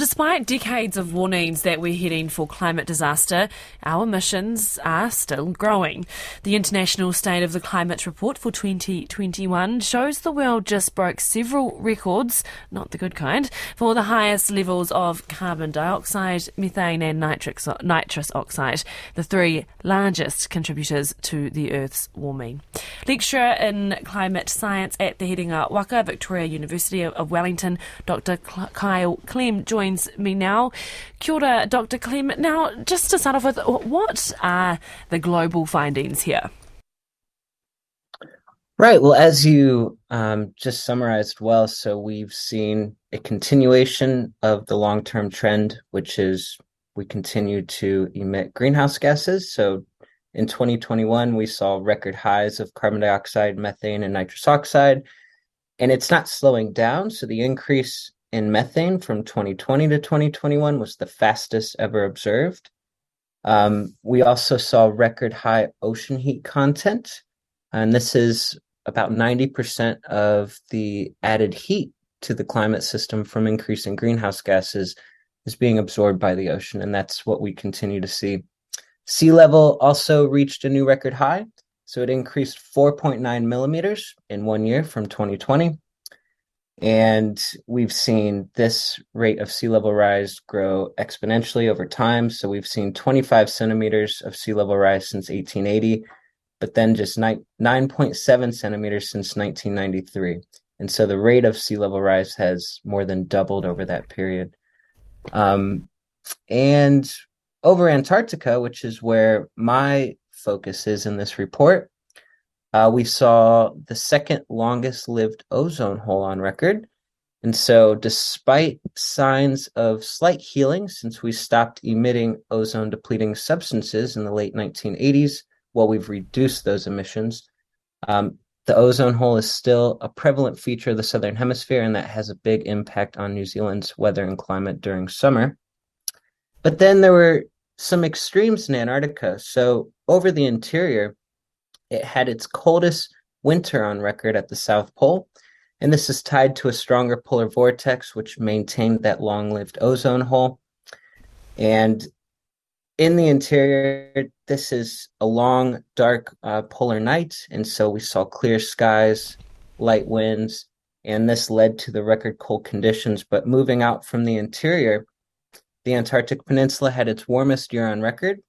Despite decades of warnings that we're heading for climate disaster, our emissions are still growing. The International State of the Climate Report for 2021 shows the world just broke several records, not the good kind, for the highest levels of carbon dioxide, methane, and nitrous, oxide, the three largest contributors to the Earth's warming. Lecturer in climate science at the Herenga Waka, Victoria University of Wellington, Dr. Kyle Clem joins joins me now. Kia ora, Dr. Clem. Now, just to start off with, what are the global findings here? Right. Well, as you um, just summarized well, so we've seen a continuation of the long term trend, which is we continue to emit greenhouse gases. So in 2021, we saw record highs of carbon dioxide, methane, and nitrous oxide. And it's not slowing down. So the increase in methane from 2020 to 2021 was the fastest ever observed. Um, we also saw record high ocean heat content, and this is about 90% of the added heat to the climate system from increasing greenhouse gases is being absorbed by the ocean, and that's what we continue to see. Sea level also reached a new record high, so it increased 4.9 millimeters in one year from 2020. And we've seen this rate of sea level rise grow exponentially over time. So we've seen 25 centimeters of sea level rise since 1880, but then just 9.7 centimeters since 1993. And so the rate of sea level rise has more than doubled over that period. Um, and over Antarctica, which is where my focus is in this report, uh, we saw the second longest lived ozone hole on record. And so, despite signs of slight healing since we stopped emitting ozone depleting substances in the late 1980s, while we've reduced those emissions, um, the ozone hole is still a prevalent feature of the southern hemisphere, and that has a big impact on New Zealand's weather and climate during summer. But then there were some extremes in Antarctica. So, over the interior, it had its coldest winter on record at the South Pole, and this is tied to a stronger polar vortex, which maintained that long lived ozone hole. And in the interior, this is a long, dark uh, polar night, and so we saw clear skies, light winds, and this led to the record cold conditions. But moving out from the interior, the Antarctic Peninsula had its warmest year on record,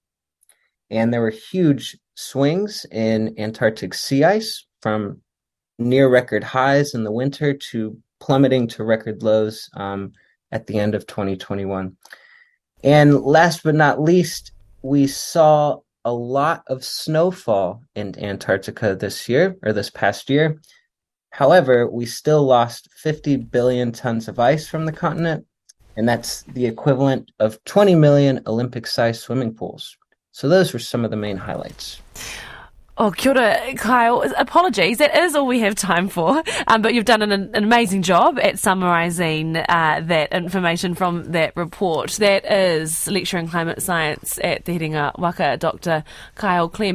and there were huge swings in Antarctic sea ice from near record highs in the winter to plummeting to record lows um, at the end of 2021. And last but not least, we saw a lot of snowfall in Antarctica this year or this past year. However, we still lost 50 billion tons of ice from the continent, and that's the equivalent of 20 million Olympic sized swimming pools. So those were some of the main highlights. Oh, kia ora, Kyle. Apologies, that is all we have time for. Um, but you've done an, an amazing job at summarising uh, that information from that report. That is lecturer in climate science at the Herenga Waka, Dr. Kyle Clem.